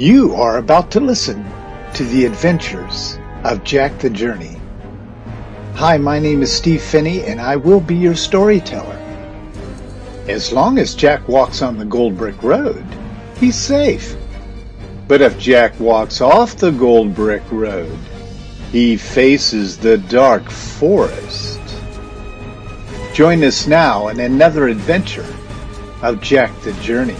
You are about to listen to the adventures of Jack the Journey. Hi, my name is Steve Phinney, and I will be your storyteller. As long as Jack walks on the Gold Brick Road, he's safe. But if Jack walks off the Gold Brick Road, he faces the dark forest. Join us now in another adventure of Jack the Journey.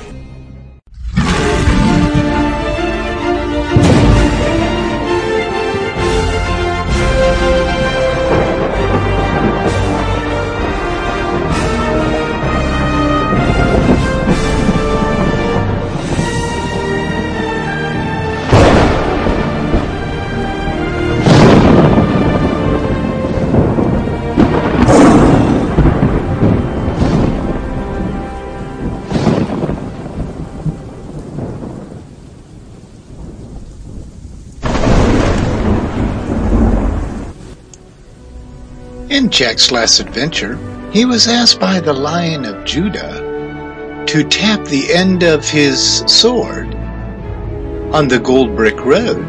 In Jack's last adventure, he was asked by the Lion of Judah to tap the end of his sword on the Gold Brick Road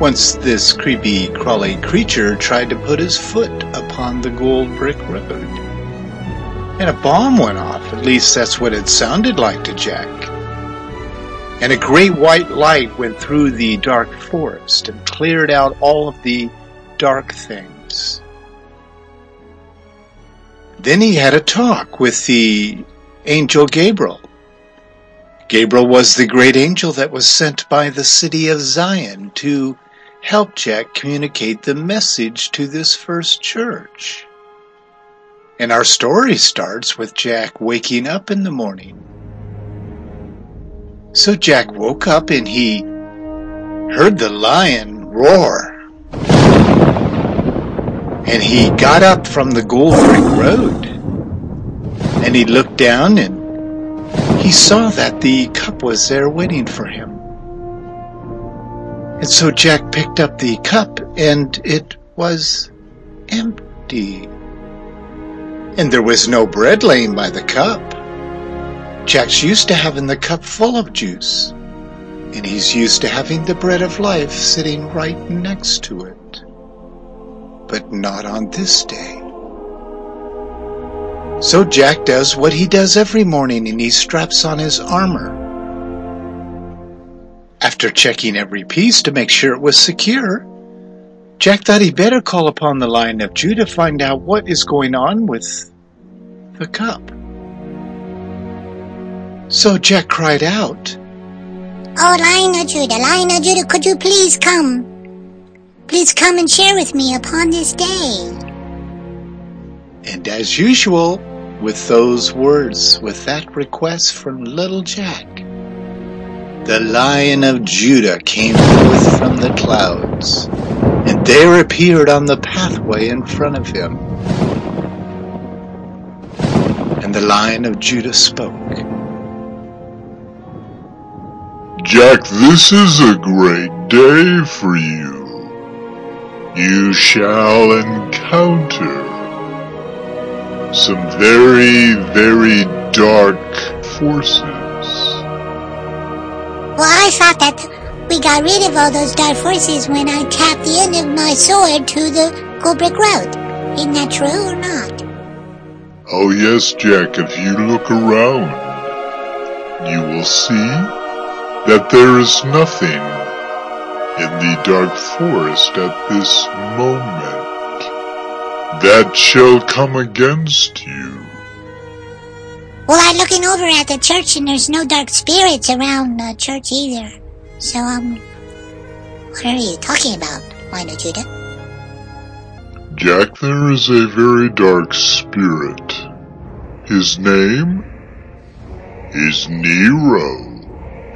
once this creepy, crawly creature tried to put his foot upon the Gold Brick Road. And a bomb went off, at least that's what it sounded like to Jack. And a great white light went through the dark forest and cleared out all of the dark things. Then he had a talk with the angel Gabriel. Gabriel was the great angel that was sent by the city of Zion to help Jack communicate the message to this first church. And our story starts with Jack waking up in the morning. So Jack woke up and he heard the lion roar and he got up from the Goldbrick Road. And he looked down and he saw that the cup was there waiting for him. And so Jack picked up the cup and it was empty. And there was no bread laying by the cup. Jack's used to having the cup full of juice. And he's used to having the bread of life sitting right next to it but not on this day. So Jack does what he does every morning and he straps on his armor. After checking every piece to make sure it was secure, Jack thought he'd better call upon the Lion of Judah to find out what is going on with the cup. So Jack cried out, Oh, Lion of Judah, Lion of Judah, could you please come? Please come and share with me upon this day. And as usual, with those words, with that request from little Jack, the Lion of Judah came forth from the clouds, and there appeared on the pathway in front of him. And the Lion of Judah spoke. Jack, this is a great day for you you shall encounter some very, very dark forces. Well, I thought that we got rid of all those dark forces when I tapped the end of my sword to the Goldbrick Road. Isn't that true or not? Oh yes, Jack, if you look around, you will see that there is nothing in the dark forest at this moment that shall come against you. Well, I'm looking over at the church and there's no dark spirits around the church either. So, um, what are you talking about, Lion of Judah? Jack, there is a very dark spirit. His name is Nero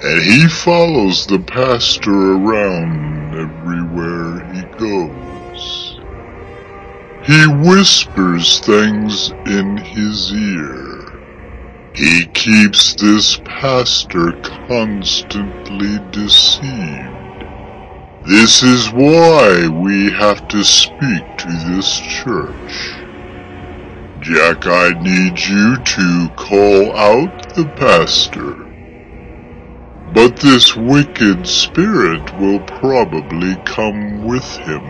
and he follows the pastor around everywhere he goes. He whispers things in his ear. He keeps this pastor constantly deceived. This is why we have to speak to this church. Jack, I need you to call out the pastor But this wicked spirit will probably come with him.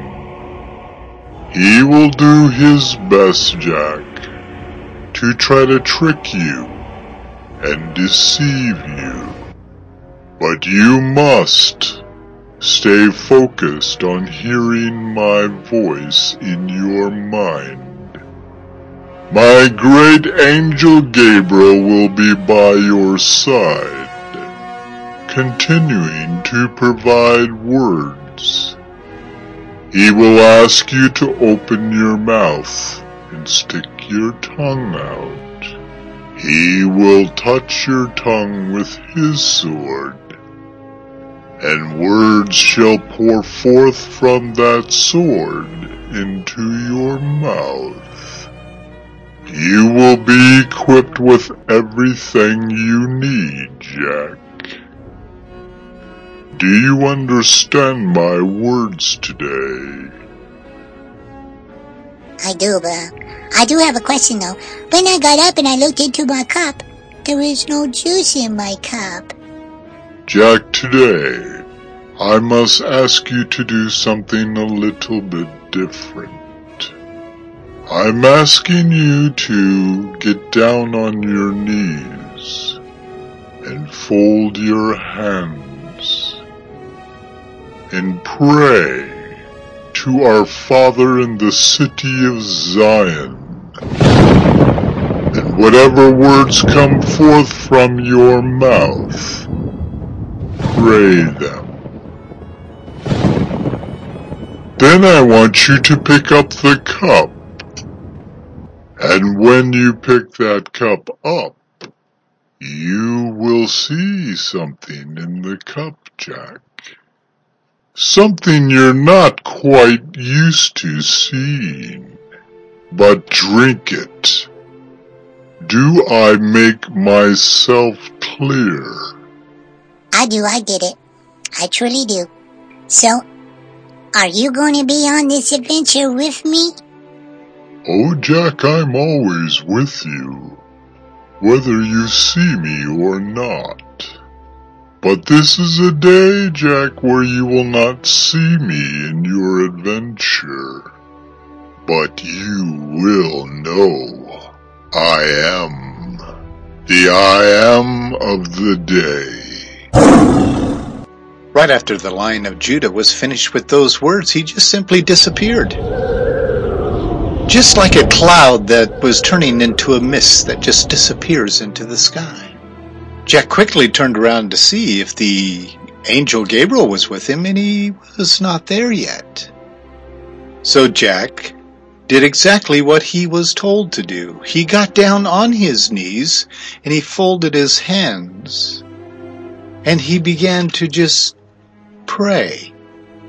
He will do his best, Jack, to try to trick you and deceive you. But you must stay focused on hearing my voice in your mind. My great angel Gabriel will be by your side continuing to provide words. He will ask you to open your mouth and stick your tongue out. He will touch your tongue with his sword, and words shall pour forth from that sword into your mouth. You will be equipped with everything you need, Jack. Do you understand my words today? I do, but I do have a question though. When I got up and I looked into my cup, there was no juice in my cup. Jack, today, I must ask you to do something a little bit different. I'm asking you to get down on your knees and fold your hands and pray to our Father in the city of Zion. And whatever words come forth from your mouth, pray them. Then I want you to pick up the cup. And when you pick that cup up, you will see something in the cup, Jack. Something you're not quite used to seeing. But drink it. Do I make myself clear? I do, I get it. I truly do. So, are you going to be on this adventure with me? Oh, Jack, I'm always with you, whether you see me or not. But this is a day, Jack, where you will not see me in your adventure. But you will know I am the I am of the day. Right after the Lion of Judah was finished with those words, he just simply disappeared. Just like a cloud that was turning into a mist that just disappears into the sky. Jack quickly turned around to see if the angel Gabriel was with him, and he was not there yet. So Jack did exactly what he was told to do. He got down on his knees and he folded his hands and he began to just pray.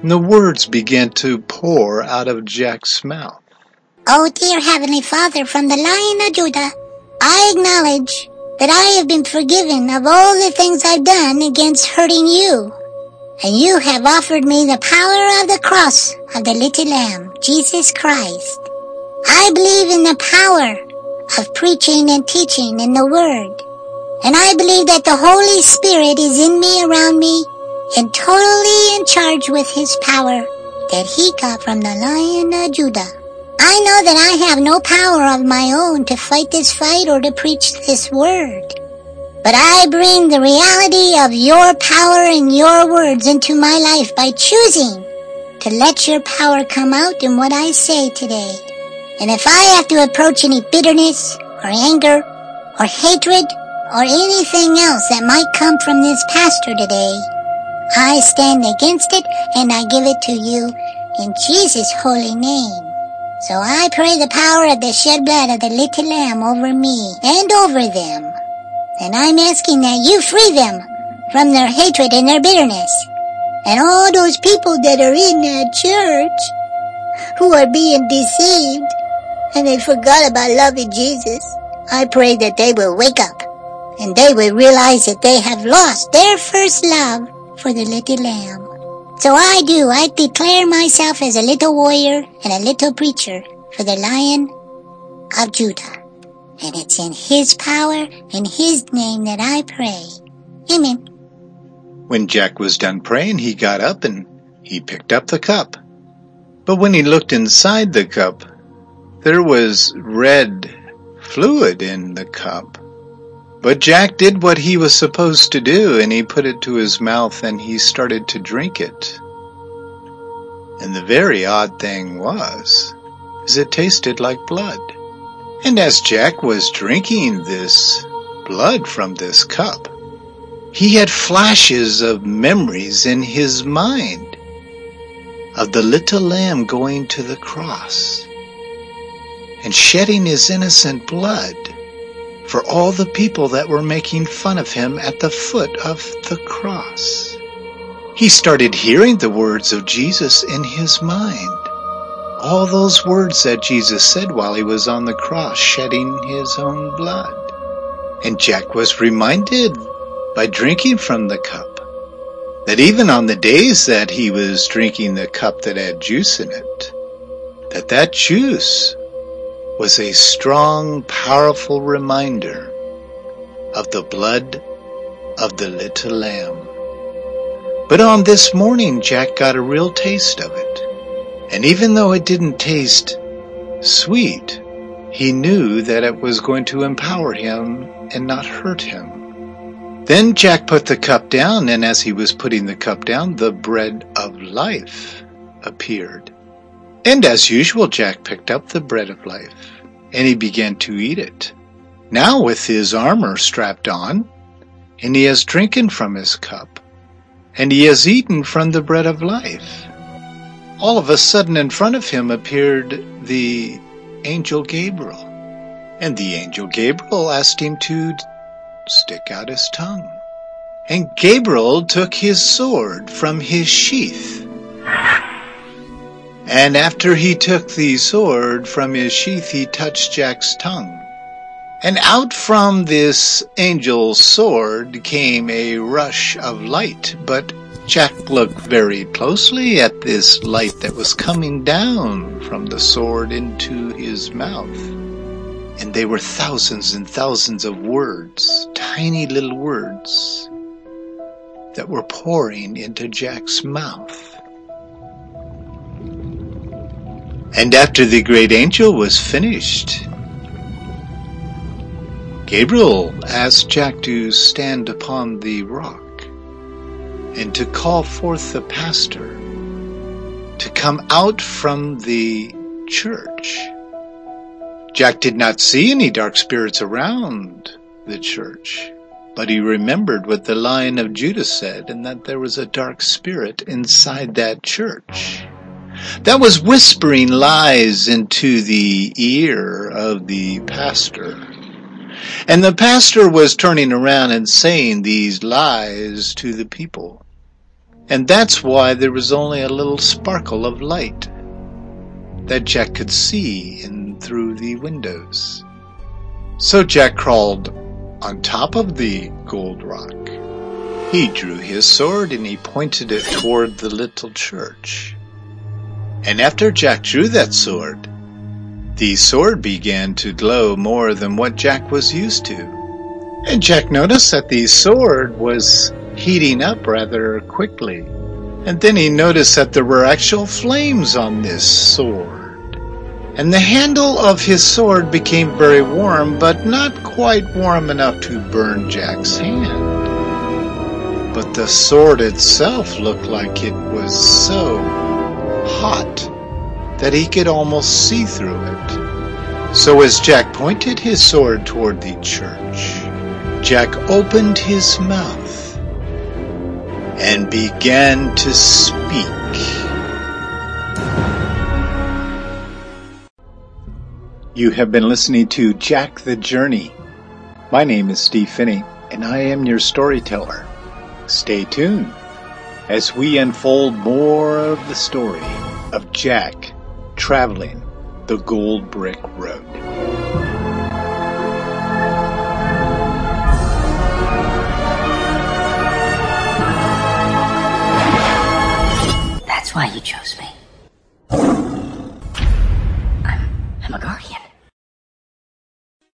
And the words began to pour out of Jack's mouth. Oh, dear Heavenly Father, from the Lion of Judah, I acknowledge that I have been forgiven of all the things I've done against hurting you. And you have offered me the power of the cross of the little lamb, Jesus Christ. I believe in the power of preaching and teaching in the Word. And I believe that the Holy Spirit is in me, around me, and totally in charge with His power that He got from the Lion of Judah. I know that I have no power of my own to fight this fight or to preach this word. But I bring the reality of your power and your words into my life by choosing to let your power come out in what I say today. And if I have to approach any bitterness or anger or hatred or anything else that might come from this pastor today, I stand against it and I give it to you in Jesus' holy name. So I pray the power of the shed blood of the little lamb over me and over them. And I'm asking that you free them from their hatred and their bitterness. And all those people that are in that church who are being deceived and they forgot about loving Jesus, I pray that they will wake up and they will realize that they have lost their first love for the little lamb. So I do. I declare myself as a little warrior and a little preacher for the Lion of Judah. And it's in His power and His name that I pray. Amen. When Jack was done praying, he got up and he picked up the cup. But when he looked inside the cup, there was red fluid in the cup. But Jack did what he was supposed to do and he put it to his mouth and he started to drink it. And the very odd thing was, is it tasted like blood. And as Jack was drinking this blood from this cup, he had flashes of memories in his mind of the little lamb going to the cross and shedding his innocent blood for all the people that were making fun of him at the foot of the cross. He started hearing the words of Jesus in his mind. All those words that Jesus said while he was on the cross shedding his own blood. And Jack was reminded by drinking from the cup that even on the days that he was drinking the cup that had juice in it, that that juice was a strong, powerful reminder of the blood of the little lamb. But on this morning, Jack got a real taste of it. And even though it didn't taste sweet, he knew that it was going to empower him and not hurt him. Then Jack put the cup down, and as he was putting the cup down, the bread of life appeared. And as usual, Jack picked up the bread of life, and he began to eat it. Now with his armor strapped on, and he has drinking from his cup, and he has eaten from the bread of life. All of a sudden in front of him appeared the angel Gabriel, and the angel Gabriel asked him to stick out his tongue. And Gabriel took his sword from his sheath and after he took the sword from his sheath, he touched Jack's tongue. And out from this angel's sword came a rush of light, but Jack looked very closely at this light that was coming down from the sword into his mouth. And they were thousands and thousands of words, tiny little words, that were pouring into Jack's mouth. And after the great angel was finished, Gabriel asked Jack to stand upon the rock and to call forth the pastor to come out from the church. Jack did not see any dark spirits around the church, but he remembered what the Lion of Judah said and that there was a dark spirit inside that church that was whispering lies into the ear of the pastor. And the pastor was turning around and saying these lies to the people. And that's why there was only a little sparkle of light that Jack could see in through the windows. So Jack crawled on top of the gold rock. He drew his sword and he pointed it toward the little church. And after Jack drew that sword, the sword began to glow more than what Jack was used to. And Jack noticed that the sword was heating up rather quickly. And then he noticed that there were actual flames on this sword. And the handle of his sword became very warm, but not quite warm enough to burn Jack's hand. But the sword itself looked like it was so hot that he could almost see through it. So as Jack pointed his sword toward the church, Jack opened his mouth and began to speak. You have been listening to Jack the Journey. My name is Steve Phinney, and I am your storyteller. Stay tuned as we unfold more of the story of Jack traveling the Gold Brick Road. That's why you chose me.